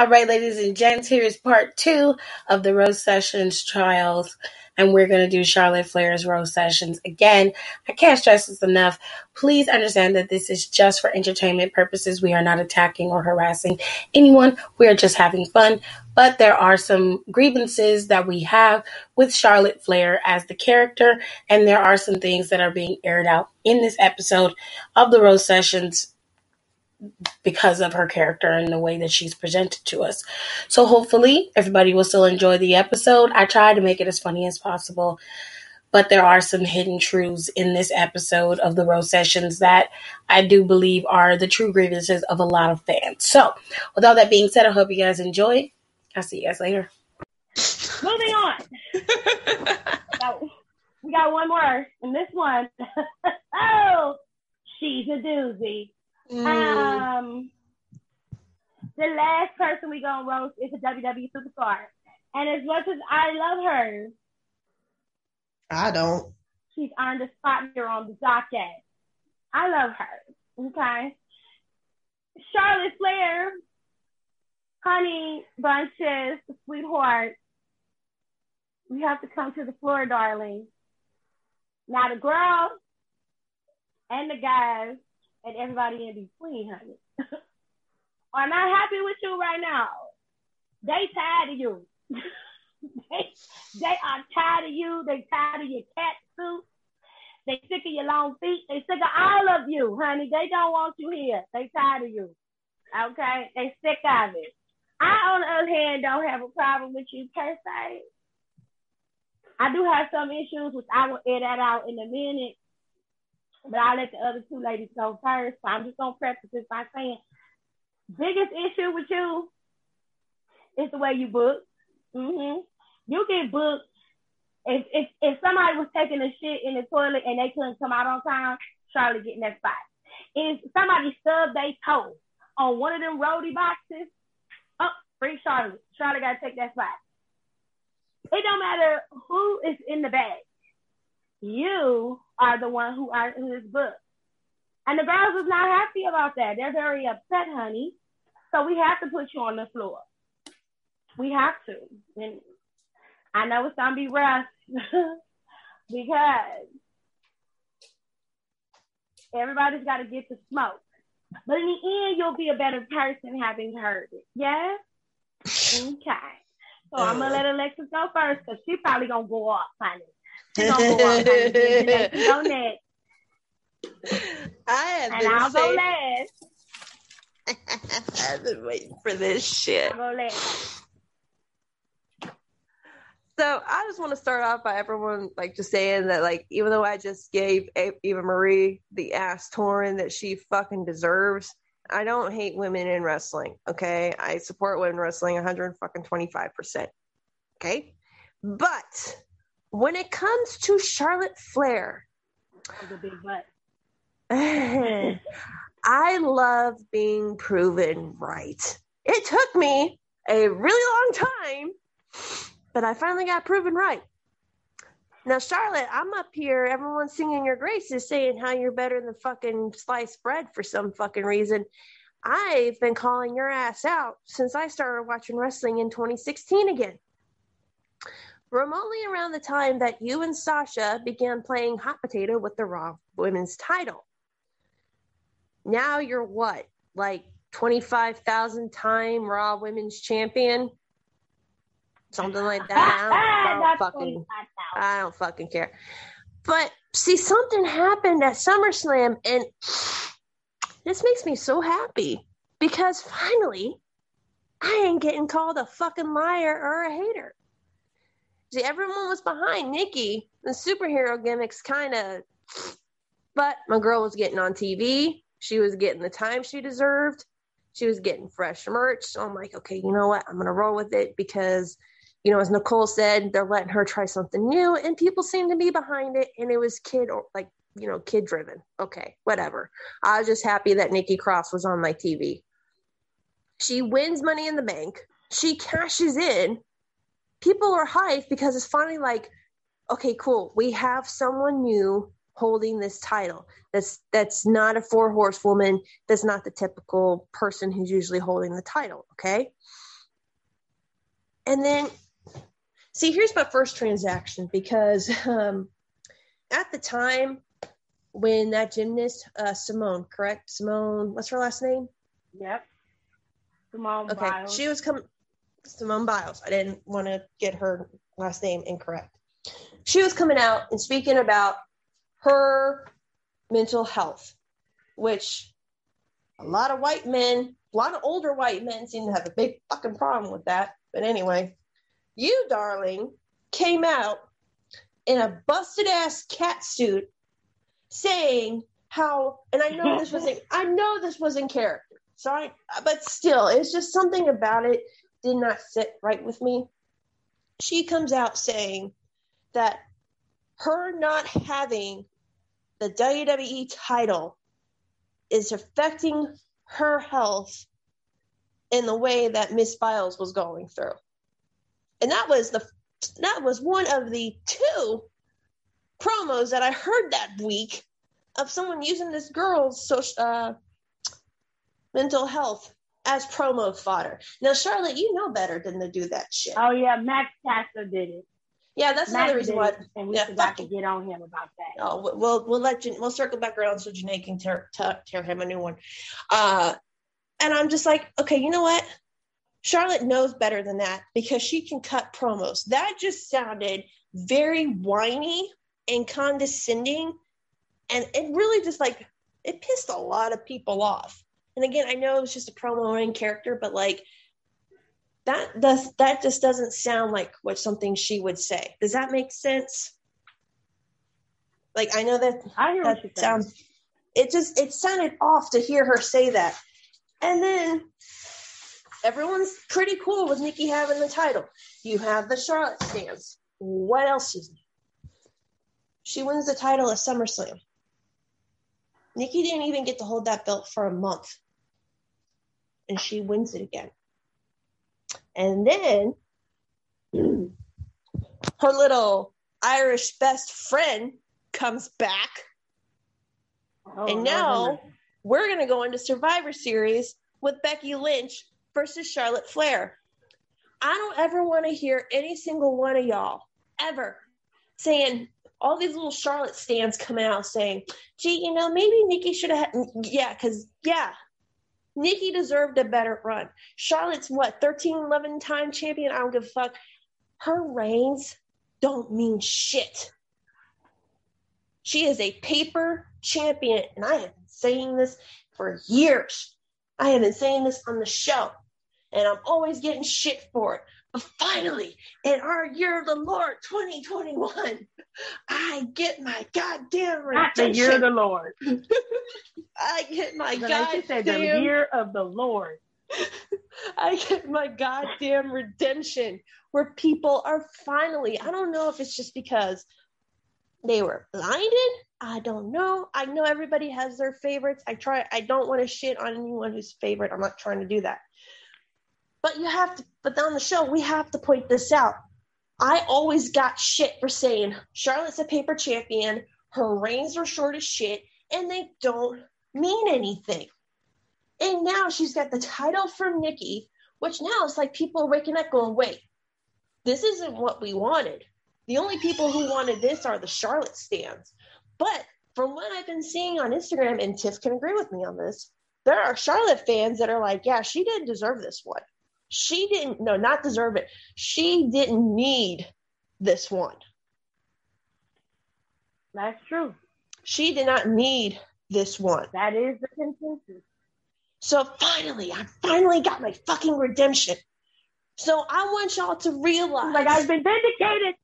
All right, ladies and gents, here is part two of the Roast Sessions trials, and we're going to do Charlotte Flair's Roast Sessions. Again, I can't stress this enough. Please understand that this is just for entertainment purposes. We are not attacking or harassing anyone. We are just having fun. But there are some grievances that we have with Charlotte Flair as the character, and there are some things that are being aired out in this episode of the Roast Sessions because of her character and the way that she's presented to us. So hopefully everybody will still enjoy the episode. I tried to make it as funny as possible, but there are some hidden truths in this episode of the Roast Sessions that I do believe are the true grievances of a lot of fans. So with all that being said, I hope you guys enjoy. I'll see you guys later. Moving on. we got one more, and this one, oh, she's a doozy. Mm. Um, the last person we gonna roast is a WWE superstar, and as much as I love her, I don't. She's earned a spot here on the docket. I love her. Okay, Charlotte Flair, honey bunches, sweetheart. We have to come to the floor, darling. Now the girls and the guys and everybody in between, honey, are not happy with you right now. They tired of you. they, they are tired of you. They tired of your cat suit. They sick of your long feet. They sick of all of you, honey. They don't want you here. They tired of you. Okay? They sick of it. I, on the other hand, don't have a problem with you per se. I do have some issues, which I will air that out in a minute. But I'll let the other two ladies go first. So I'm just gonna preface this by saying biggest issue with you is the way you book. Mm-hmm. You get booked. If, if if somebody was taking a shit in the toilet and they couldn't come out on time, Charlotte getting that spot. If somebody stubbed their toe on one of them roadie boxes, oh, free Charlotte. Charlotte gotta take that spot. It don't matter who is in the bag. You are the one who are in who is booked. And the girls is not happy about that. They're very upset, honey. So we have to put you on the floor. We have to. And I know it's gonna be rough because everybody's got to get the smoke. But in the end, you'll be a better person having heard it. Yeah? Okay. So I'm gonna uh. let Alexis go first because she's probably gonna go off, honey. She's gonna go off, honey. go next. I have and I'll saying... go last. I've been waiting for this shit. I'll go last. So I just want to start off by everyone like just saying that like even though I just gave Eva Marie the ass torn that she fucking deserves, I don't hate women in wrestling. Okay, I support women wrestling 125 percent. Okay, but when it comes to Charlotte Flair, the big butt. I love being proven right. It took me a really long time, but I finally got proven right. Now, Charlotte, I'm up here, everyone's singing your graces, saying how you're better than fucking sliced bread for some fucking reason. I've been calling your ass out since I started watching wrestling in 2016 again. Remotely around the time that you and Sasha began playing hot potato with the Raw Women's title. Now you're what? Like 25,000 time Raw Women's Champion? Something like that. I don't, I don't fucking I don't fucking care. But see, something happened at SummerSlam and this makes me so happy because finally I ain't getting called a fucking liar or a hater. See, everyone was behind Nikki. The superhero gimmicks kind of, but my girl was getting on TV. She was getting the time she deserved. She was getting fresh merch. So I'm like, okay, you know what? I'm to roll with it because, you know, as Nicole said, they're letting her try something new and people seem to be behind it. And it was kid or like, you know, kid driven. Okay, whatever. I was just happy that Nikki Cross was on my TV. She wins money in the bank. She cashes in. People are hyped because it's finally like, okay, cool. We have someone new holding this title. That's that's not a four horsewoman. That's not the typical person who's usually holding the title. Okay. And then, see, here's my first transaction because um, at the time when that gymnast, uh, Simone, correct? Simone, what's her last name? Yep. Simone Okay, Biles. she was coming. Simone Biles. I didn't want to get her last name incorrect. She was coming out and speaking about her mental health, which a lot of white men, a lot of older white men seem to have a big fucking problem with that. But anyway, you, darling, came out in a busted ass cat suit saying how, and I know this was, in, I know this wasn't character. sorry, but still, it's just something about it did not sit right with me. She comes out saying that her not having the WWE title is affecting her health in the way that Miss Biles was going through. And that was the that was one of the two promos that I heard that week of someone using this girl's social uh, mental health as promo fodder. Now, Charlotte, you know better than to do that shit. Oh yeah, Max Caster did it. yeah, that's Max another reason why. it, and we yeah, forgot fuck to get on him about that. Oh, we- we'll we'll let you we'll circle back around so Janae can tear, tear tear him a new one. Uh, and I'm just like, okay, you know what? Charlotte knows better than that because she can cut promos. That just sounded very whiny and condescending, and it really just like it pissed a lot of people off. And again, I know it's just a promo in character, but like that does that just doesn't sound like what something she would say. Does that make sense? Like I know that I hear that sounds it just it sounded off to hear her say that and then everyone's pretty cool with nikki having the title you have the charlotte stance what else is new? she wins the title at summerslam nikki didn't even get to hold that belt for a month and she wins it again. And then her little irish best friend comes back. Oh, and now we're going to go into Survivor Series with Becky Lynch versus Charlotte Flair. I don't ever want to hear any single one of y'all ever saying all these little Charlotte stands coming out saying, gee, you know, maybe Nikki should have, yeah, because, yeah, Nikki deserved a better run. Charlotte's what, 13, 11 time champion? I don't give a fuck. Her reigns don't mean shit. She is a paper champion, and I have been saying this for years. I have been saying this on the show, and I'm always getting shit for it. But finally, in our year of the Lord 2021, I get my goddamn Not the year of the Lord. I get my Like she said, the year of the Lord. I get my goddamn redemption where people are finally, I don't know if it's just because they were blinded. I don't know. I know everybody has their favorites. I try, I don't want to shit on anyone who's favorite. I'm not trying to do that. But you have to, but on the show, we have to point this out. I always got shit for saying Charlotte's a paper champion, her reigns are short as shit, and they don't mean anything. And now she's got the title from Nikki, which now it's like people are waking up going, wait, this isn't what we wanted. The only people who wanted this are the Charlotte stands. But from what I've been seeing on Instagram, and Tiff can agree with me on this, there are Charlotte fans that are like, yeah, she didn't deserve this one. She didn't, no, not deserve it. She didn't need this one. That's true. She did not need this one. That is the consensus. So finally, I finally got my fucking redemption. So I want y'all to realize Like I've been vindicated.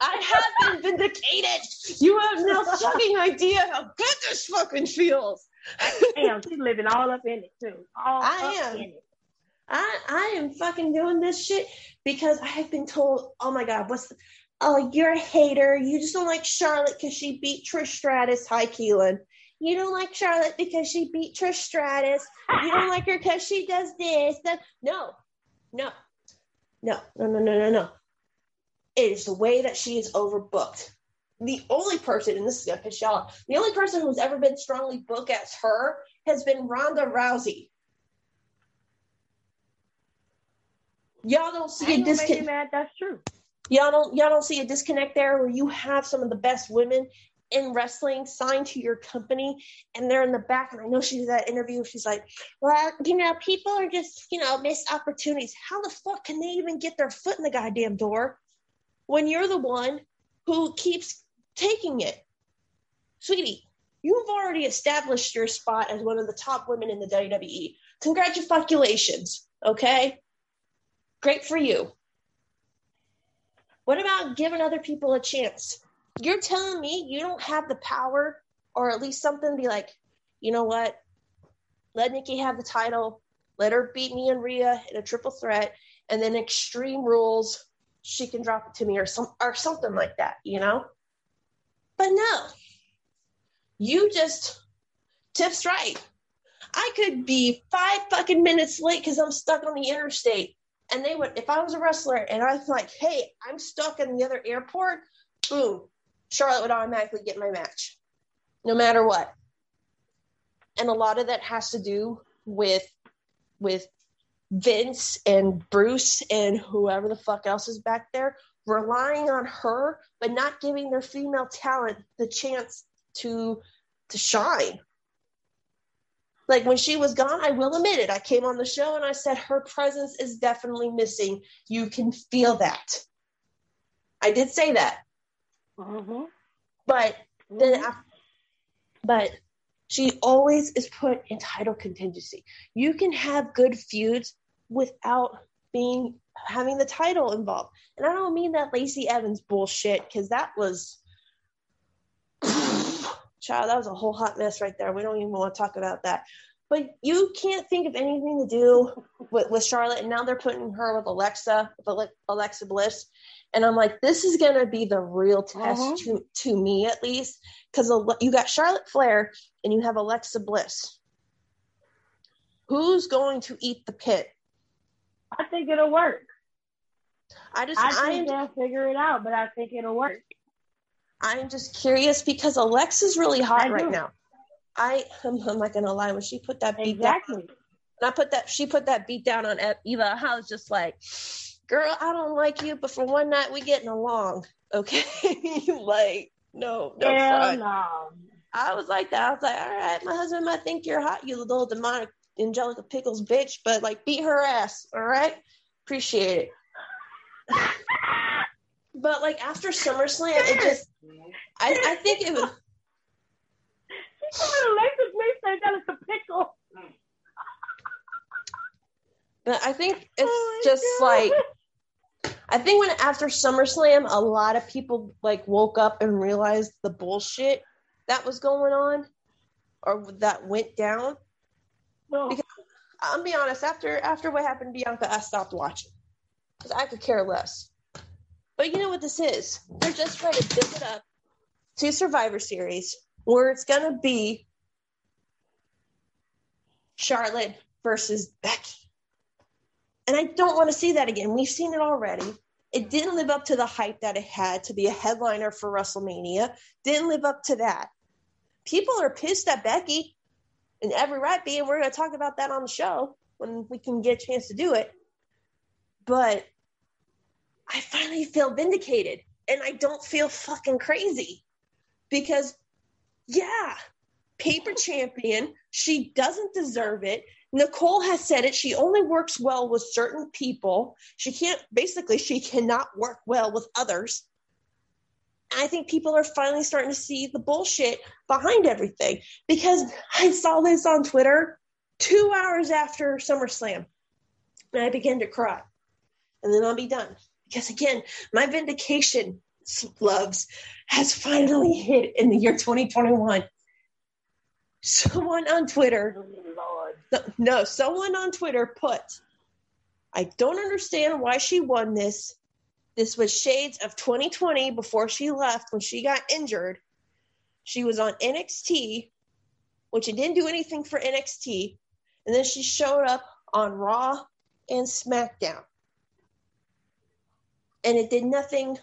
I have been vindicated. You have no fucking idea how good this fucking feels. Damn, she's living all up in it too. All I am. I I am fucking doing this shit because I have been told, oh my god, what's the, oh you're a hater. You just don't like Charlotte because she beat Trish Stratus. Hi, Keelan. You don't like Charlotte because she beat Trish Stratus. You don't like her because she does this. That no, no, no, no, no, no, no, no. It is the way that she is overbooked. The only person, and this is gonna piss y'all off, the only person who's ever been strongly booked as her has been Ronda Rousey. Y'all don't see a ain't gonna make you disconnect. That's true. Y'all don't y'all don't see a disconnect there where you have some of the best women in wrestling signed to your company and they're in the back. And I know she did that interview she's like well you know people are just you know missed opportunities. How the fuck can they even get their foot in the goddamn door when you're the one who keeps taking it? Sweetie you've already established your spot as one of the top women in the WWE congratulations okay great for you what about giving other people a chance? You're telling me you don't have the power or at least something to be like, you know what? Let Nikki have the title. Let her beat me and Rhea in a triple threat. And then Extreme Rules, she can drop it to me or some or something like that, you know? But no. You just tips right. I could be five fucking minutes late because I'm stuck on the interstate and they would if i was a wrestler and i'm like hey i'm stuck in the other airport boom charlotte would automatically get my match no matter what. And a lot of that has to do with with vince and bruce and whoever the fuck else is back there relying on her but not giving their female talent the chance to to shine like when she was gone, I will admit it. I came on the show and I said her presence is definitely missing. You can feel that. I did say that. Mm-hmm. But then, I, but she always is put in title contingency. You can have good feuds without being having the title involved. And I don't mean that Lacey Evans bullshit because that was child, that was a whole hot mess right there. We don't even want to talk about that. But you can't think of anything to do with, with Charlotte, and now they're putting her with Alexa, with Alexa Bliss, and I'm like, this is gonna be the real test Mhm. to to me at least, because you got Charlotte Flair and you have Alexa Bliss. Who's going to eat the pit? I think it'll work. I just I I think am they'll figure it out, but I think it'll work. I'm just curious because Alexa's really hot right now. I I'm, I'm not gonna lie when she put that beat down And I put that she put that beat down on Eva. I was just like, girl, I don't like you, but for one night we getting along. Okay. like, no, no Hell no. I was like that. I was like, all right, my husband might think you're hot, you little demonic Angelica Pickles bitch, but like beat her ass, all right? Appreciate it. but like after SummerSlam, it just I, I think it was She said Alexis Bliss said that is a pickle. but I think it's Oh just God. like I think when after SummerSlam, a lot of people like woke up and realized the bullshit that was going on or that went down. No. Because- I'm be honest, after after what happened to Bianca, I stopped watching. Because I could care less. But you know what this is? They're just trying to build it up to Survivor Series where it's gonna be Charlotte versus Becky. And I don't want to see that again. We've seen it already. It didn't live up to the hype that it had to be a headliner for WrestleMania. Didn't live up to that. People are pissed at Becky, and every right be, and we're going to talk about that on the show when we can get a chance to do it. But I finally feel vindicated, and I don't feel fucking crazy because, yeah, paper champion, she doesn't deserve it. Nicole has said it. She only works well with certain people. She can't, basically, she cannot work well with others. I think people are finally starting to see the bullshit behind everything because I saw this on Twitter two hours after SummerSlam and I began to cry. And then I'll be done. Because again, my vindication, loves, has finally hit in the year 2021. Someone on Twitter Lord. no- someone on Twitter put, I don't understand why she won this. This was shades of 2020 before she left when she got injured. She was on NXT, which it didn't do anything for NXT. And then she showed up on Raw and SmackDown. And it did nothing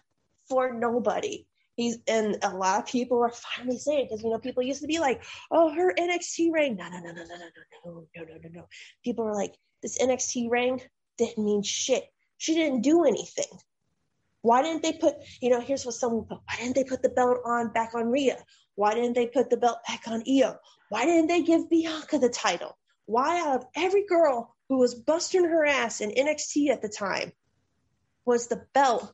for nobody. He's and a lot of people are finally saying because you know people used to be like, oh, her NXT reign. No, no, no, no, no, no, no, no, no, no, no. People are like, this NXT reign didn't mean shit. She didn't do anything. Why didn't they put, you know, here's what someone put, why didn't they put the belt on back on Rhea? Why didn't they put the belt back on Io? Why didn't they give Bianca the title? Why out of every girl who was busting her ass in NXT at the time was the belt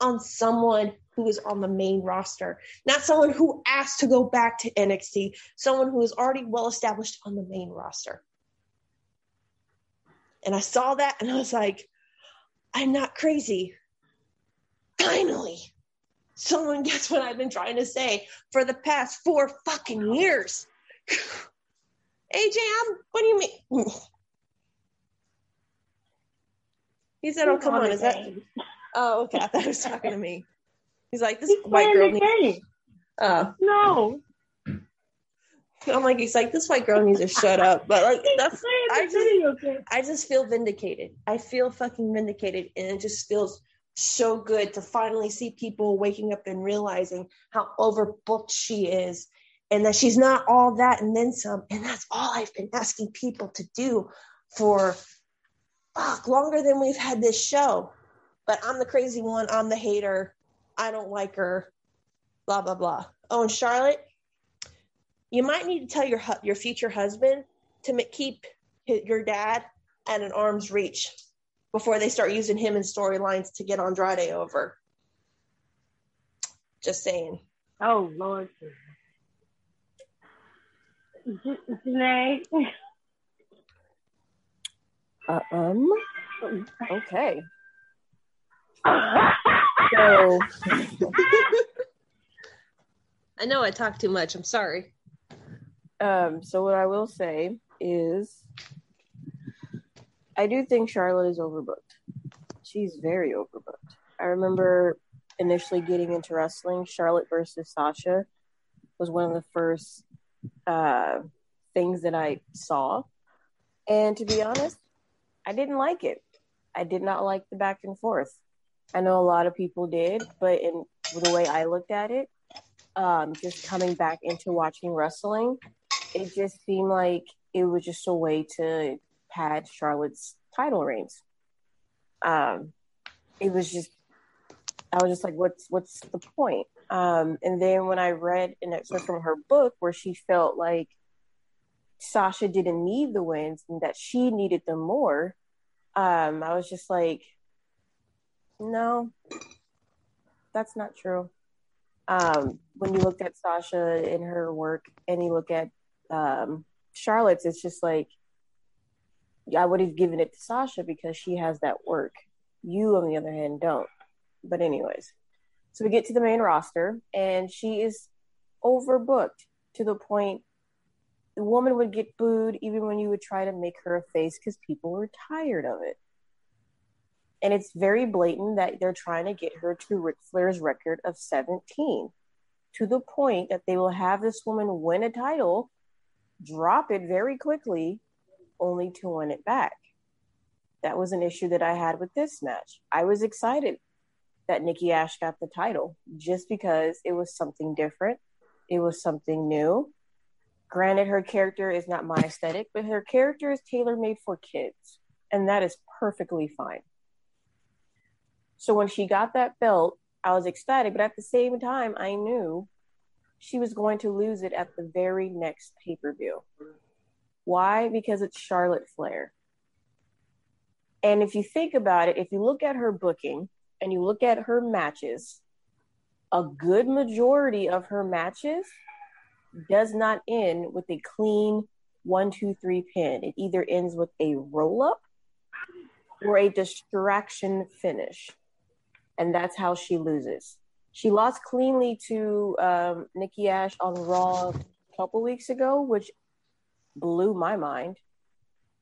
on someone who was on the main roster, not someone who asked to go back to NXT, someone who was already well established on the main roster. And I saw that and I was like, I'm not crazy. Finally, someone gets what I've been trying to say for the past four fucking years. AJ, I'm, what do you mean? He said, "Oh, come on, is that?" Oh, okay. I thought he was talking to me. He's like, "This He's white girl." Needs... game. Oh, No. I'm like, he's like, "This white girl needs to shut up." But like, that's I just- I just feel vindicated. I feel fucking vindicated, and it just feels so good to finally see people waking up and realizing how overbooked she is, and that she's not all that and then some. And that's all I've been asking people to do for fuck longer than we've had this show. But I'm the crazy one. I'm the hater. I don't like her. Blah blah blah. Oh, and Charlotte, you might need to tell your your future husband to keep your dad at an arm's reach before they start using him in storylines to get Andrade over. Just saying. Oh Lord. Janae. Uh, um. Okay. So I know I talk too much. I'm sorry. Um, so what I will say is, I do think Charlotte is overbooked. She's very overbooked. I remember initially getting into wrestling. Charlotte versus Sasha was one of the first uh, things that I saw, and to be honest, I didn't like it. I did not like the back and forth. I know a lot of people did, but in the way I looked at it, um, just coming back into watching wrestling, it just seemed like it was just a way to pad Charlotte's title reigns. Um, it was just, I was just like, what's what's the point? Um, and then when I read an excerpt from her book where she felt like Sasha didn't need the wins and that she needed them more, um, I was just like, no, that's not true. Um, when you look at Sasha in her work and you look at um, Charlotte's, it's just like I would have given it to Sasha because she has that work. You, on the other hand, don't. But anyways, so we get to the main roster, and she is overbooked to the point the woman would get booed even when you would try to make her a face because people were tired of it. And it's very blatant that they're trying to get her to Ric Flair's record of 17 to the point that they will have this woman win a title, drop it very quickly, only to win it back. That was an issue that I had with this match. I was excited that Nikki Ash got the title just because it was something different. It was something new. Granted, her character is not my aesthetic, but her character is tailor made for kids, and that is perfectly fine. So when she got that belt, I was ecstatic, but at the same time, I knew she was going to lose it at the very next pay per view. Why? Because it's Charlotte Flair. And if you think about it, if you look at her booking and you look at her matches, a good majority of her matches does not end with a clean one, two, three pin. It either ends with a roll up or a distraction finish. And that's how she loses. She lost cleanly to um, Nikki Ash on Raw a couple weeks ago, which blew my mind.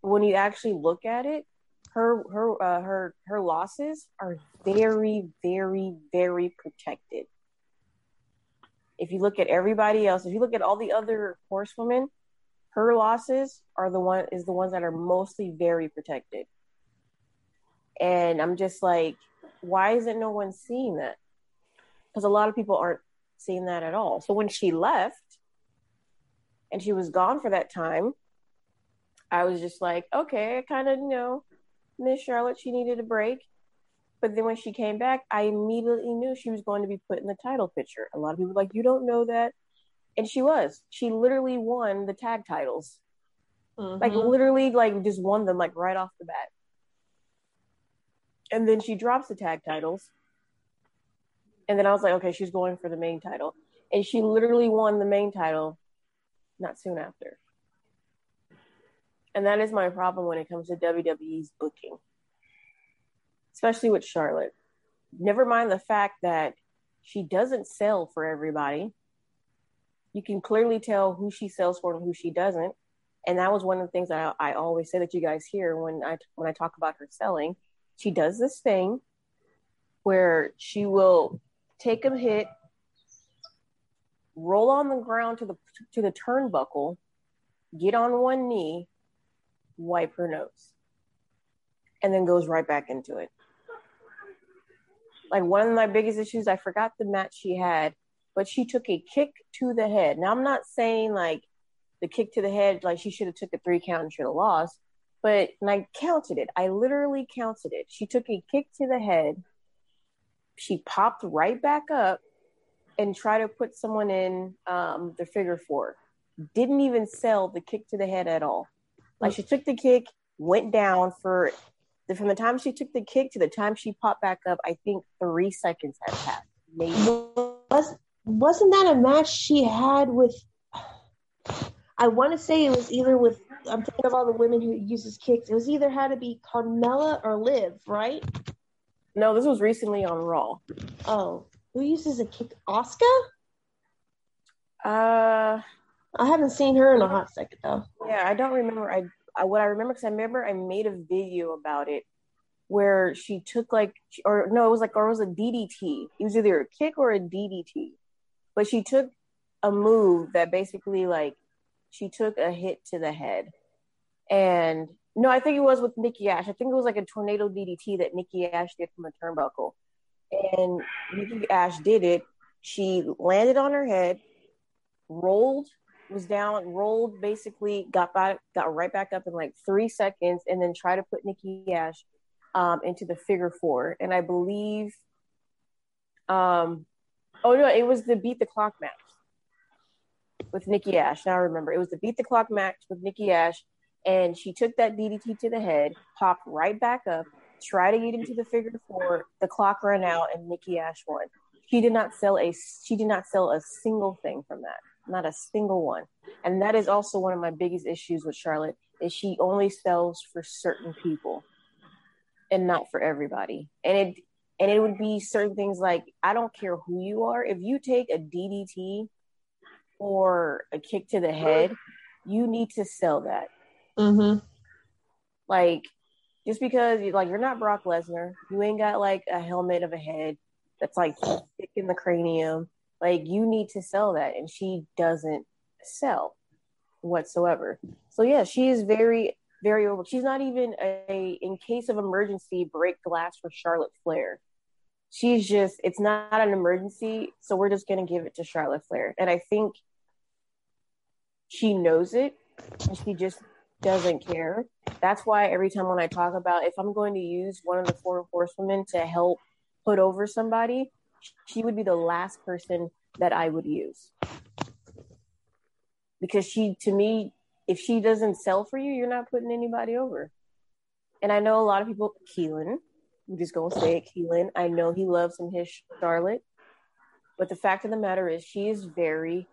When you actually look at it, her her uh, her her losses are very, very, very protected. If you look at everybody else, if you look at all the other horsewomen, her losses are the one is the ones that are mostly very protected. And I'm just like, why isn't no one seeing that? Because a lot of people aren't seeing that at all. So when she left and she was gone for that time, I was just like, okay, I kind of you know Miss Charlotte, she needed a break. But then when she came back, I immediately knew she was going to be put in the title picture. A lot of people were like, you don't know that. And she was. She literally won the tag titles. Mhm. Like literally like just won them like right off the bat. And then she drops the tag titles. And then I was like, okay, she's going for the main title. And she literally won the main title not soon after. And that is my problem when it comes to WWE's booking, especially with Charlotte. Never mind the fact that she doesn't sell for everybody. You can clearly tell who she sells for and who she doesn't. And that was one of the things I, I always say that you guys hear when I when I talk about her selling. She does this thing where she will take a hit, roll on the ground to the to the turnbuckle, get on one knee, wipe her nose, and then goes right back into it. Like one of my biggest issues, I forgot the match she had, but she took a kick to the head. Now I'm not saying like the kick to the head, like she should have took a three count and should have lost, but and I counted it. I literally counted it. She took a kick to the head. She popped right back up and tried to put someone in um, the figure four. Didn't even sell the kick to the head at all. Like she took the kick, went down for from the time she took the kick to the time she popped back up. I think three seconds had passed. Maybe. Was wasn't that a match she had with? I want to say it was either with. I'm thinking of all the women who uses kicks. It was either had to be Carmella or Liv, right? No, this was recently on Raw. Oh, who uses a kick? Asuka? Uh, I haven't seen her in a hot second though. yeah, I don't remember. I, I what I remember because I remember I made a video about it where she took like or no, it was like or it was a DDT. It was either a kick or a DDT, but she took a move that basically like she took a hit to the head, and no, I think it was with Nikki Ash. I think it was like a tornado DDT that Nikki Ash did from a turnbuckle, and Nikki Ash did it. She landed on her head, rolled was down, rolled, basically got back, got right back up in like three seconds, and then tried to put Nikki Ash um, into the figure four. And I believe, um, oh no, it was the beat the clock match with Nikki Ash. Now I remember it was the beat the clock match with Nikki Ash, and she took that DDT to the head, popped right back up, tried to get into the figure four. The clock ran out, and Nikki Ash won. She did not sell a she did not sell a single thing from that not a single one. And that is also one of my biggest issues with Charlotte is she only sells for certain people and not for everybody. And it and it would be certain things like I don't care who you are, if you take a DDT or a kick to the head, you need to sell that. Mm-hmm. Like just because you like you're not Brock Lesnar, you ain't got like a helmet of a head that's like thick in the cranium like you need to sell that, and she doesn't sell whatsoever. So yeah, she is very, very over. She's not even a in case of emergency break glass for Charlotte Flair. She's just it's not an emergency, so we're just gonna give it to Charlotte Flair, and I think she knows it, and she just doesn't care. That's why every time when I talk about if I'm going to use one of the four horsewomen to help put over somebody, she would be the last person that I would use. Because she, to me, if she doesn't sell for you, you're not putting anybody over. And I know a lot of people, Keelan, I'm just going to say it, Keelan. I know he loves him his Charlotte. But the fact of the matter is, she is very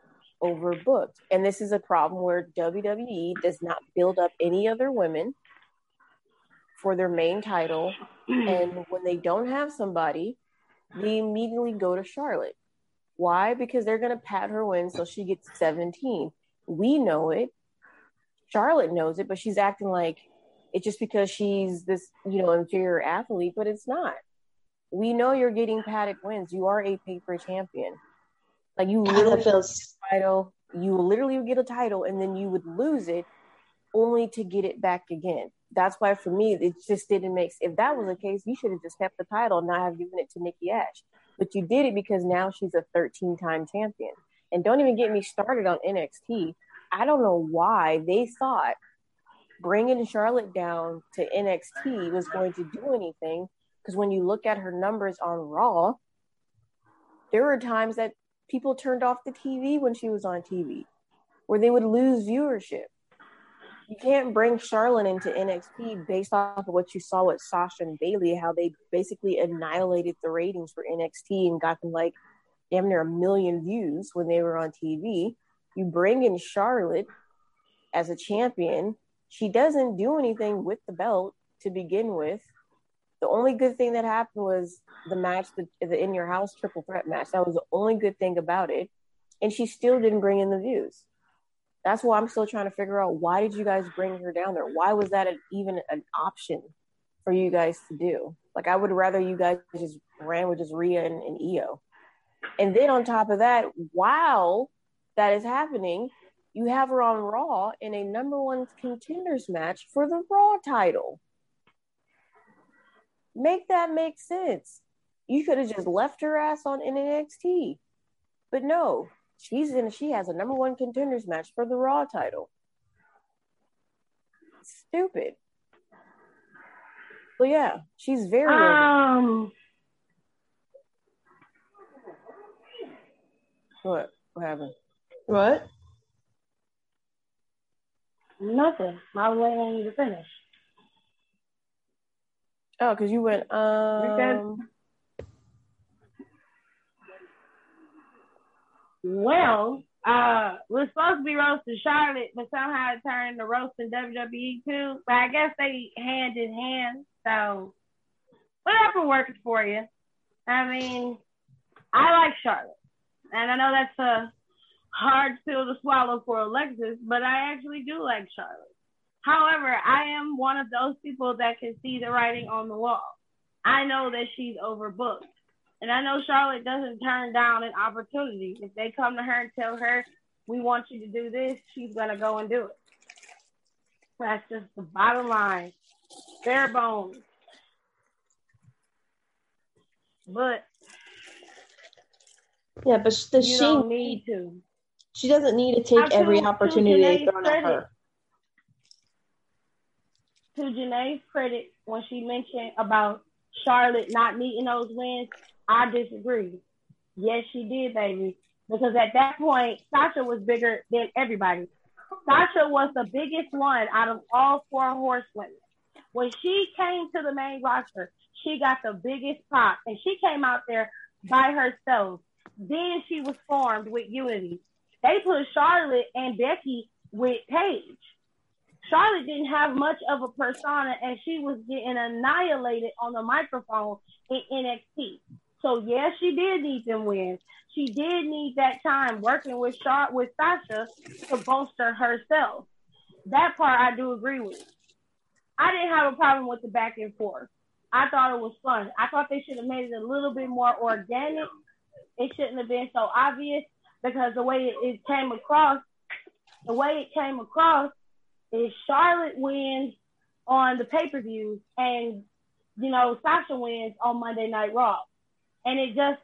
overbooked. And this is a problem where WWE does not build up any other women for their main title. and when they don't have somebody, they immediately go to Charlotte. Why? Because they're going to pat her win so she gets 17. We know it. Charlotte knows it, but she's acting like it's just because she's this, you know, inferior athlete, but it's not. We know you're getting padded wins. You are a paper champion. Like you literally feels- title, you literally would get a title and then you would lose it only to get it back again. That's why for me it just didn't make if that was the case, you should have just kept the title and not have given it to Nikki Ash. But you did it because now she's a 13 time champion. And don't even get me started on NXT. I don't know why they thought bringing Charlotte down to NXT was going to do anything Because when you look at her numbers on Raw, there were times that people turned off the TV when she was on TV, where they would lose viewership. You can't bring Charlotte into NXT based off of what you saw with Sasha and Bayley, how they basically annihilated the ratings for NXT and got them like damn near a million views when they were on TV. You bring in Charlotte as a champion. She doesn't do anything with the belt to begin with. The only good thing that happened was the match, the, the in your house triple threat match. That was the only good thing about it. And she still didn't bring in the views. That's why I'm still trying to figure out why did you guys bring her down there? Why was that an, even an option for you guys to do? Like, I would rather you guys just ran with just Rhea and, and Io. And then on top of that, while that is happening, you have her on Raw in a number one contenders match for the Raw title. Make that make sense. You could have just left her ass on NXT. But no, she's in she has a number one contenders match for the Raw title. Stupid. But yeah, she's very Um, what what happened? What? nothing. I was waiting on you to finish. Oh, because you went um Well, uh, we're supposed to be roasting Charlotte, but somehow it turned to roasting WWE too. But I guess they hand in hand. So whatever works for you. I mean, I like Charlotte, and I know that's a hard pill to swallow for Alexis, but I actually do like Charlotte. However, I am one of those people that can see the writing on the wall. I know that she's overbooked. And I know Charlotte doesn't turn down an opportunity. If they come to her and tell her, we want you to do this, she's going to go and do it. That's just the bottom line. Bare bones. But Yeah, but does she don't need to. She doesn't need to take to- every to opportunity Janae's thrown at her. to Janae's credit, when she mentioned about Charlotte not needing those wins, I disagree. Yes, she did, baby. Because at that point, Sasha was bigger than everybody. Sasha was the biggest one out of all four horsewomen. When she came to the main roster, she got the biggest pop, and she came out there by herself. Then she was formed with Unity. They put Charlotte and Becky with Paige. Charlotte didn't have much of a persona and she was getting annihilated on the microphone in NXT. So yes, she did need them wins. She did need that time working with Char- with Sasha to bolster herself. That part I do agree with. I didn't have a problem with the back and forth. I thought it was fun. I thought they should have made it a little bit more organic. It shouldn't have been so obvious because the way it, it came across, the way it came across is Charlotte wins on the pay per view and you know Sasha wins on Monday Night Raw, and it just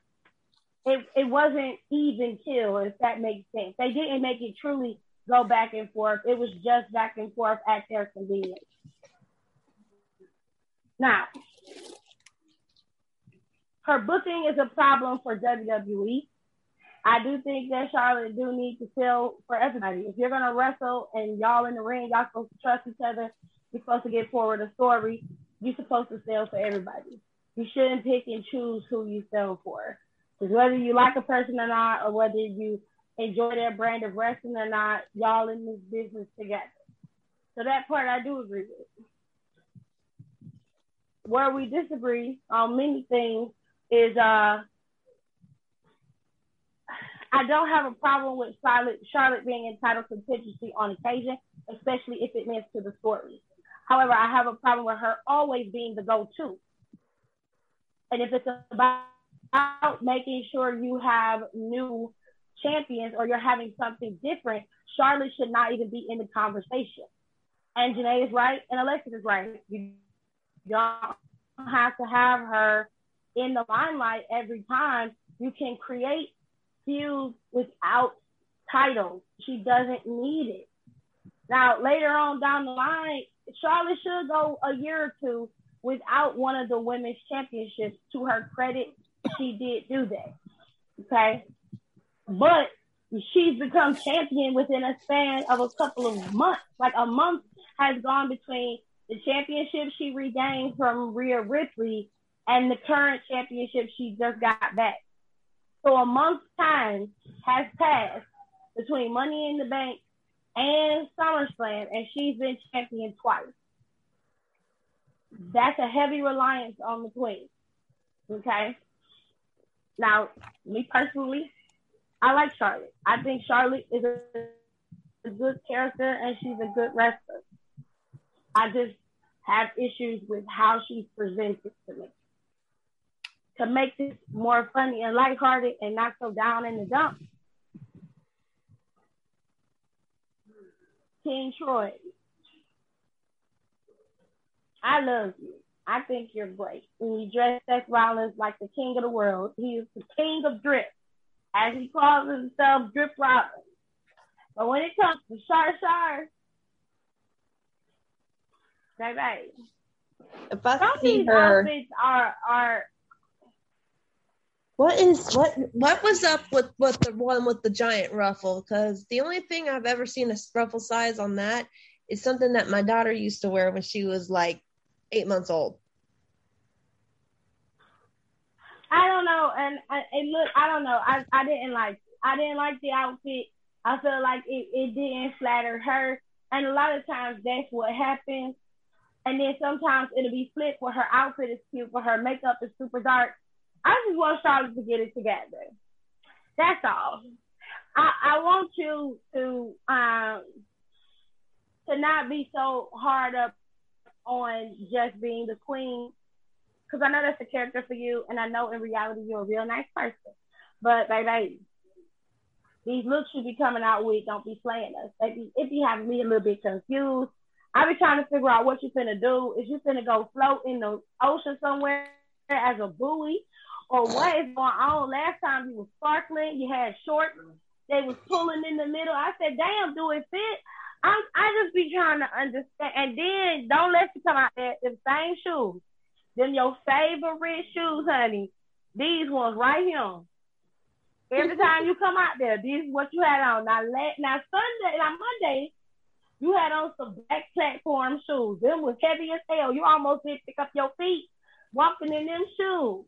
it it wasn't even kill if that makes sense. They didn't make it truly go back and forth. It was just back and forth at their convenience. Now, her booking is a problem for WWE. I do think that Charlotte do need to sell for everybody. If you're gonna wrestle and y'all in the ring, y'all supposed to trust each other. You're supposed to get forward a story. You're supposed to sell for everybody. You shouldn't pick and choose who you sell for. Because whether you like a person or not, or whether you enjoy their brand of wrestling or not, y'all in this business together. So that part I do agree with. Where we disagree on many things is uh I don't have a problem with Charlotte, Charlotte being entitled to contingency on occasion, especially if it means to the story. However, I have a problem with her always being the go-to. And if it's about making sure you have new champions or you're having something different, Charlotte should not even be in the conversation. And Janae is right, and Alexis is right. You don't have to have her in the limelight every time. You can create feuds without titles. She doesn't need it. Now, later on down the line, Charlotte should go a year or two without one of the women's championships. To her credit, she did do that. Okay. But she's become champion within a span of a couple of months. Like a month has gone between the championship she regained from Rhea Ripley and the current championship she just got back. So a month's time has passed between Money in the Bank and SummerSlam, and she's been champion twice. That's a heavy reliance on the queen. Okay. Now, me personally, I like Charlotte. I think Charlotte is a, a good character and she's a good wrestler. I just have issues with how she's presented to me. To make this more funny and lighthearted and not so down in the dumps. King Troy, I love you. I think you're great. When you dress Seth Rollins like the king of the world, he is the king of drip, as he calls himself, Drip Rollins. But when it comes to Shar Shar, baby, If I some see these her, outfits are are what is what what was up with with the one with the giant ruffle? Because the only thing I've ever seen a ruffle size on that is something that my daughter used to wear when she was like eight months old. I don't know, and I, it look I don't know. I I didn't like I didn't like the outfit. I feel like it, it didn't flatter her, and a lot of times that's what happens. And then sometimes it'll be flipped where her outfit is cute, but her makeup is super dark. I just want Charlotte to get it together. That's all. I, I want you to um to not be so hard up on just being the queen because I know that's a character for you, and I know in reality you're a real nice person. But baby, these looks you be coming out with don't be slaying us. Be, it be having me a little bit confused. I be trying to figure out what you finna do. Is you finna go float in the ocean somewhere as a buoy, or what is going on? Last time you was sparkling, you had shorts. They was pulling in the middle. I said, "Damn, do it fit?" I I just be trying to understand. And then don't let you come out there the same shoes. Them your favorite shoes, honey. These ones right here. Every time you come out there, this is what you had on. Now, let, now Sunday, now Monday, you had on some black platform shoes. Them was heavy as hell. You almost didn't pick up your feet walking in them shoes.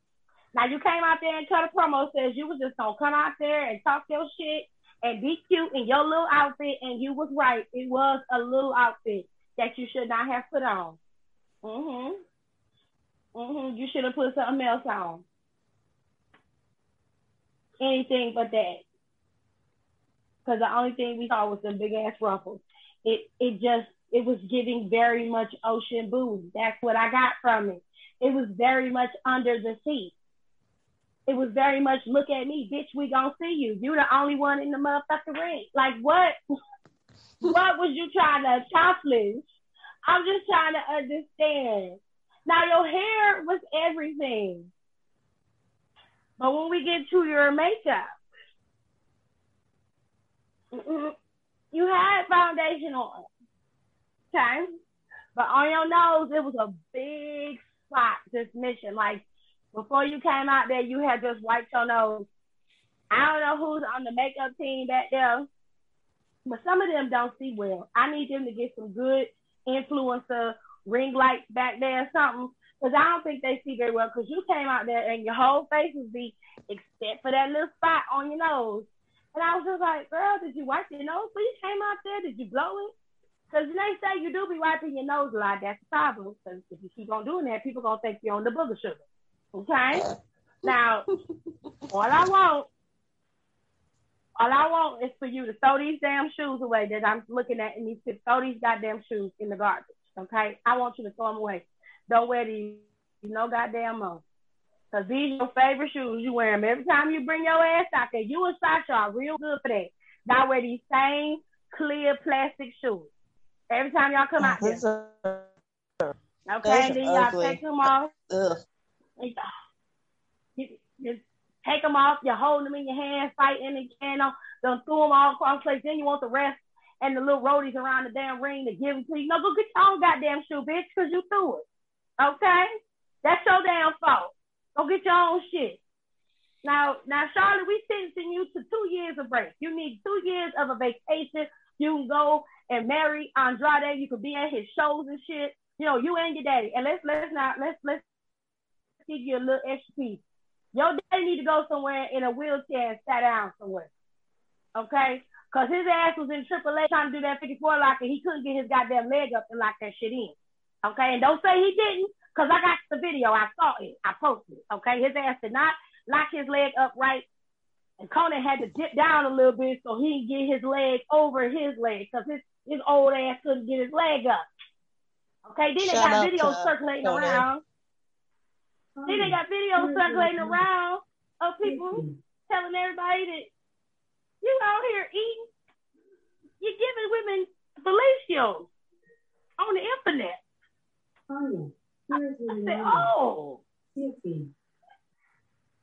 Now you came out there and cut a promo says you was just gonna come out there and talk your shit and be cute in your little outfit, and you was right. It was a little outfit that you should not have put on. Mhm. Mhm. You should have put something else on. Anything but that. Because the only thing we saw was the big ass ruffles. It it just it was giving very much ocean boom. That's what I got from it. It was very much under the sea. It was very much look at me, bitch. We gonna see you. You the only one in the motherfucking ring. Like what? what was you trying to accomplish? I'm just trying to understand. Now your hair was everything. But when we get to your makeup, you had foundation on. Okay? But on your nose, it was a big spot, just mission. Like before you came out there, you had just wiped your nose. I don't know who's on the makeup team back there, but some of them don't see well. I need them to get some good influencer ring lights back there or something. Cause I don't think they see very well. Cause you came out there and your whole face was be except for that little spot on your nose. And I was just like, girl, did you wipe your nose? When you came out there, did you blow it? Cause they say you do be wiping your nose a lot. That's the problem. Cause if you keep on doing that, people gonna think you're on the booger sugar. Okay. Uh, now, all I want, all I want is for you to throw these damn shoes away that I'm looking at and these throw these goddamn shoes in the garbage. Okay. I want you to throw them away. Don't wear these no goddamn more. Cause these are your favorite shoes. You wear them every time you bring your ass out there. You and Sasha are real good for that. Now wear these same clear plastic shoes. Every time y'all come out there. Okay, then y'all ugly. take them off. ugh. You, you take them off. You're holding them in your hand, fighting them. Then threw them all across the place. Then you want the rest and the little roadies around the damn ring to give them to you. No, go get your own goddamn shoe, bitch, because you threw it. Okay? That's your damn fault. Go get your own shit. Now, now, Charlotte, we sentencing you to two years of break. You need two years of a vacation. You can go and marry Andrade. You can be at his shows and shit. You know, you and your daddy. And let's let's not let's let's give you a little extra piece. Your daddy need to go somewhere in a wheelchair and sat down somewhere. Okay? Cause his ass was in AAA trying to do that 54 lock and he couldn't get his goddamn leg up and lock that shit in. Okay, and don't say he didn't, cause I got the video. I saw it. I posted. It, okay, his ass did not lock his leg up right, and Konnan had to dip down a little bit so he can get his leg over his leg, cause his his old ass couldn't get his leg up. Okay, then they Shout got videos uh, circulating Konnan. around. Then they got videos circulating around of people telling everybody that you out here eating, you're giving women fellatio on the internet. I said, oh, is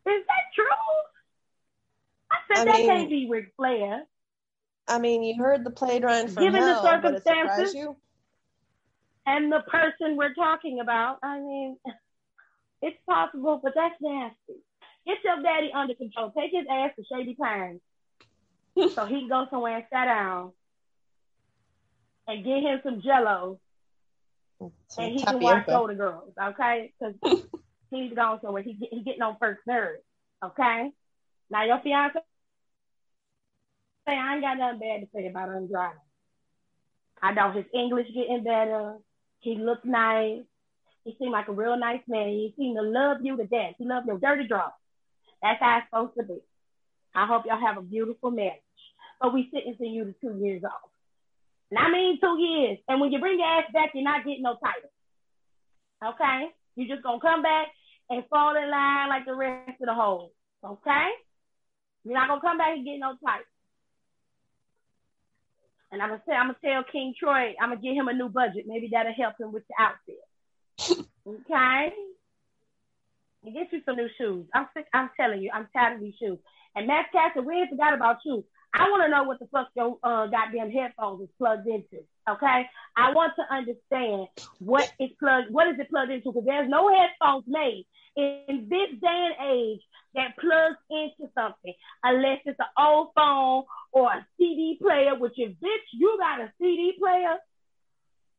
that true? I said, I that mean- can't be Ric Flair. I mean, you heard the plane run from Given the hell, but it circumstances. you. And the person we're talking about, I mean, it's possible, but that's nasty. Get your daddy under control. Take his ass to Shady Pines so he can go somewhere and sit down and get him some jello Some and he can watch older girls, okay? Because he's going somewhere. He he getting on first nerve, okay? Now your fiance, say I ain't got nothing bad to say about him driving. I know his English getting better. He looks nice. He seemed like a real nice man. He seemed to love you to death. He loved your dirty draw. That's how it's supposed to be. I hope y'all have a beautiful marriage. But we sentencing you to two years off. And I mean two years. And when you bring your ass back, you're not getting no title. Okay? You're just gonna come back and fall in line like the rest of the hoes. Okay? You're not gonna come back and get no title. And I'm gonna I'm gonna tell King Troy, I'm gonna give him a new budget. Maybe that'll help him with the outfit. Okay? And get you some new shoes. I'm sick, I'm telling you, I'm tired of these shoes. And Max Caster, we ain't forgot about you. I want to know what the fuck your uh, goddamn headphones is plugged into. Okay, I want to understand what is plugged. What is it plugged into? Because there's no headphones made in this day and age that plugs into something unless it's an old phone or a CD player. Which if bitch, you got a CD player.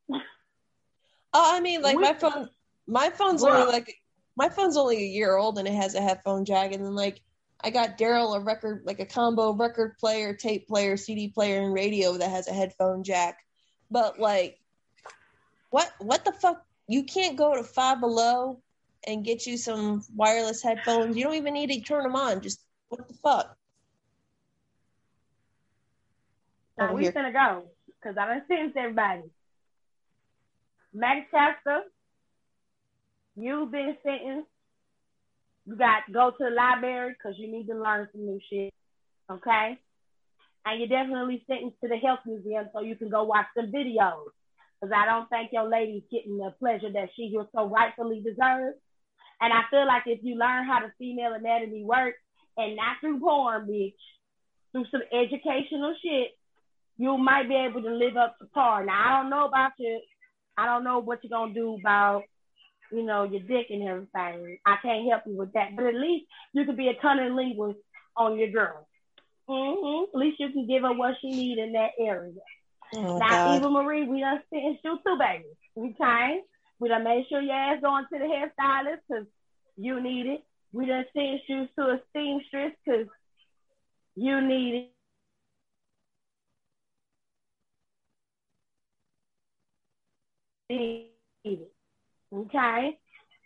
Oh, I mean, like my Which- phone, my phone's Bruh. only like my phone's only a year old and it has a headphone jack, and then like I got Daryl a record, like a combo record player, tape player, CD player, and radio that has a headphone jack. But like, what what the fuck? You can't go to Five Below and get you some wireless headphones. You don't even need to turn them on. Just what the fuck? Now Over we here. finna go because I done sentenced everybody. Max Caster, you've been sentenced. You got to go to the library because you need to learn some new shit. Okay? And you're definitely sentenced to the health museum so you can go watch some videos. Because I don't think your lady's getting the pleasure that she was so rightfully deserves. And I feel like if you learn how the female anatomy works, and not through porn, bitch, through some educational shit, you might be able to live up to par. Now I don't know about you. I don't know what you're gonna do about, you know, your dick and everything. I can't help you with that. But at least you could be a cunning linguist on your girl. hmm At least you can give her what she need in that area. Oh now, god. Eva Marie, we done sentenced you too, baby. Okay? We done made sure your ass going to the hairstylist because you need it. We done sentenced you to a seamstress because you need Okay?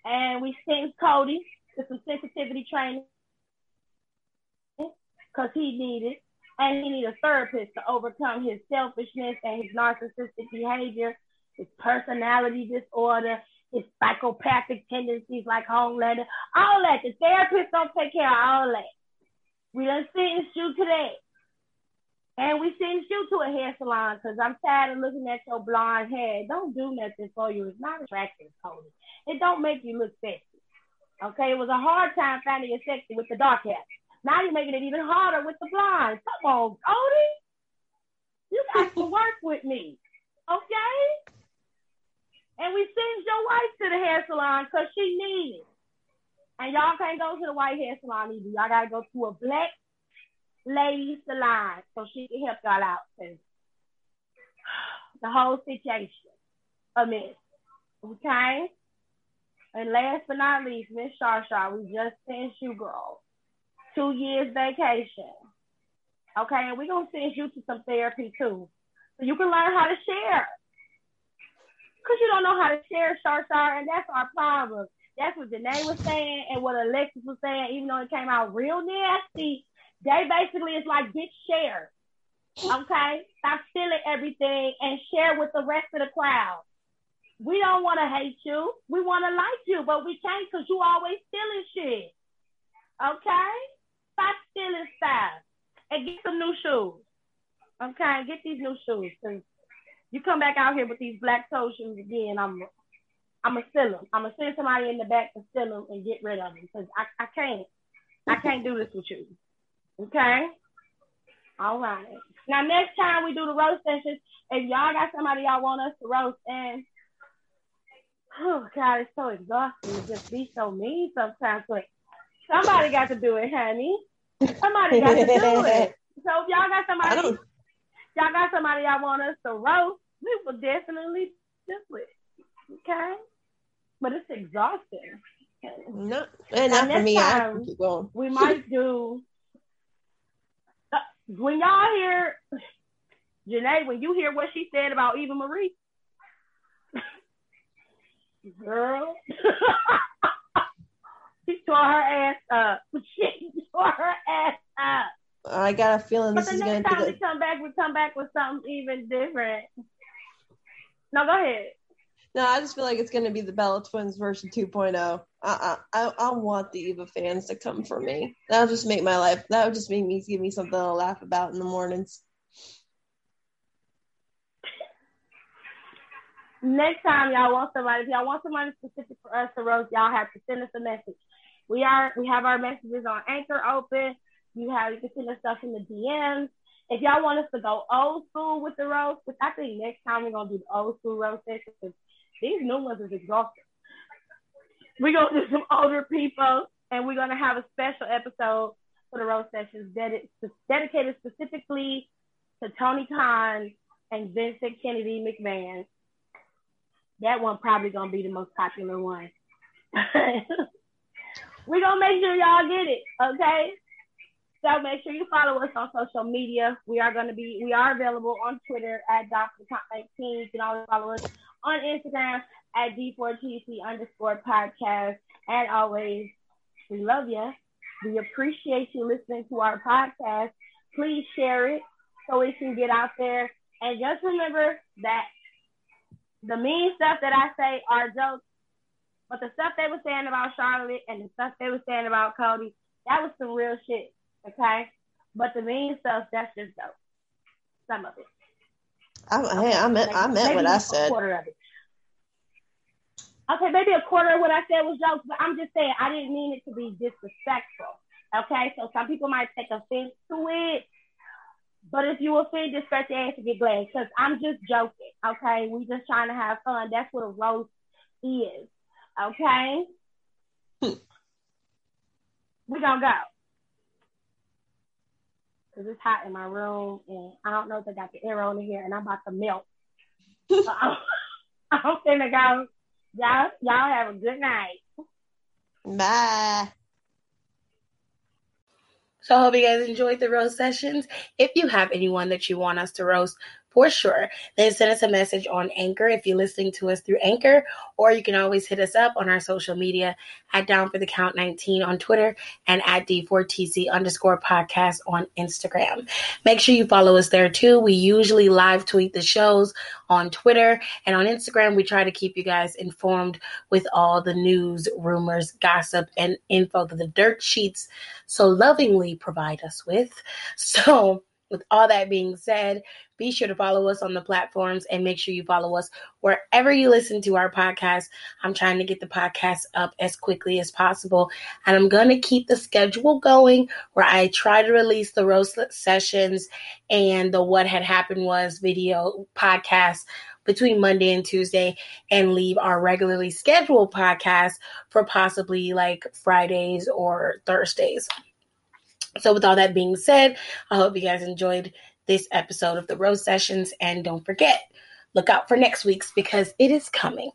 And we sent Cody to some sensitivity training because he needed and he need a therapist to overcome his selfishness and his narcissistic behavior, his personality disorder, his psychopathic tendencies like Homelander, all that. The therapist don't take care of all that. We done sentenced you to that. And we sentenced you to a hair salon because I'm tired of looking at your blonde hair. It Don't do nothing for you. It's not attractive, Cody. It don't make you look sexy. Okay, it was a hard time finding you sexy with the dark hair. Now you're making it even harder with the blonde. Come on, Cody. You got to work with me. Okay? And we send your wife to the hair salon because she needs it. And y'all can't go to the white hair salon either. Y'all gotta go to a black lady line so she can help y'all out. too. the whole situation a mess. Okay? And last but not least, Miss Sharsha, we just sent you, girl, two years vacation. Okay, and we're gonna send you to some therapy too. So you can learn how to share. Cause you don't know how to share, Sharsha, and that's our problem. That's what Janae was saying and what Alexis was saying, even though it came out real nasty. They basically is like get share. Okay? Stop stealing everything and share with the rest of the crowd. We don't want to hate you. We want to like you, but we can't because you always stealing shit. Okay? Stop stealing stuff and get some new shoes. Okay? Get these new shoes because you come back out here with these black toe shoes again, I'm I'm gonna steal them. I'm gonna send somebody in the back to steal them and get rid of them because I, I can't. I can't do this with you. Okay? All right. Now next time we do the roast sessions, if y'all got somebody y'all want us to roast and oh God, it's so exhausting to just be so mean sometimes. But somebody got to do it, honey. Somebody got to do it. So if y'all got somebody, y'all got somebody y'all want us to roast, we will definitely do it. Okay, but it's exhausting. No, and not for me. I keep going. We might do. When y'all hear Janae, when you hear what she said about Eva Marie, girl. she tore her ass up. She tore her ass up. I got a feeling but this is going to. But the next time we come back, we come back with something even different. No, go ahead. No, I just feel like it's going to be the Bella Twins version 2.0. I, I I want the Eva fans to come for me. That'll just make my life. That would just make me give me something to laugh about in the mornings. Next time y'all want somebody, if y'all want somebody specific for us to roast, y'all have to send us a message. We are we have our messages on Anchor open. You have you can send us stuff in the DMs. If y'all want us to go old school with the roast, which I think next time we're gonna do the old school roast session these new ones is exhausting. We're gonna do some older people and we're gonna have a special episode for the roast sessions dedicated dedicated specifically to Tony Khan and Vincent Kennedy McMahon. That one probably gonna be the most popular one. We're gonna make sure y'all get it, okay? So make sure you follow us on social media. We are gonna be we are available on Twitter at Dr. 19. You can always follow us on Instagram at D4TC underscore podcast. And always, we love you. We appreciate you listening to our podcast. Please share it so it can get out there. And just remember that the mean stuff that I say are jokes, but the stuff they were saying about Charlotte and the stuff they were saying about Cody, that was some real shit. Okay? But the mean stuff, that's just jokes. Some of it. I, hey, I meant I meant what I said. quarter of it. Okay, maybe a quarter of what I said was jokes, but I'm just saying I didn't mean it to be disrespectful. Okay, so some people might take offense to it, but if you offend, just scratch your ass and get glad because I'm just joking. Okay, we just trying to have fun. That's what a roast is. Okay, hmm. we gonna go because it's hot in my room and I don't know if I got the air on in here and I'm about to melt. so I'm, I'm finna go. Y'all, y'all have a good night. Bye. So I hope you guys enjoyed the roast sessions. If you have anyone that you want us to roast, for sure, then send us a message on Anchor if you're listening to us through Anchor, or you can always hit us up on our social media at Down for the Count 19 on Twitter and at D4TC underscore podcast on Instagram. Make sure you follow us there too. We usually live tweet the shows on Twitter and on Instagram. We try to keep you guys informed with all the news, rumors, gossip, and info that the dirt sheets so lovingly provide us with. So, with all that being said, be sure to follow us on the platforms and make sure you follow us wherever you listen to our podcast. I'm trying to get the podcast up as quickly as possible, and I'm going to keep the schedule going where I try to release the roast sessions and the what had happened was video podcast between Monday and Tuesday and leave our regularly scheduled podcast for possibly like Fridays or Thursdays. So, with all that being said, I hope you guys enjoyed this episode of the Roast Sessions. And don't forget, look out for next week's because it is coming.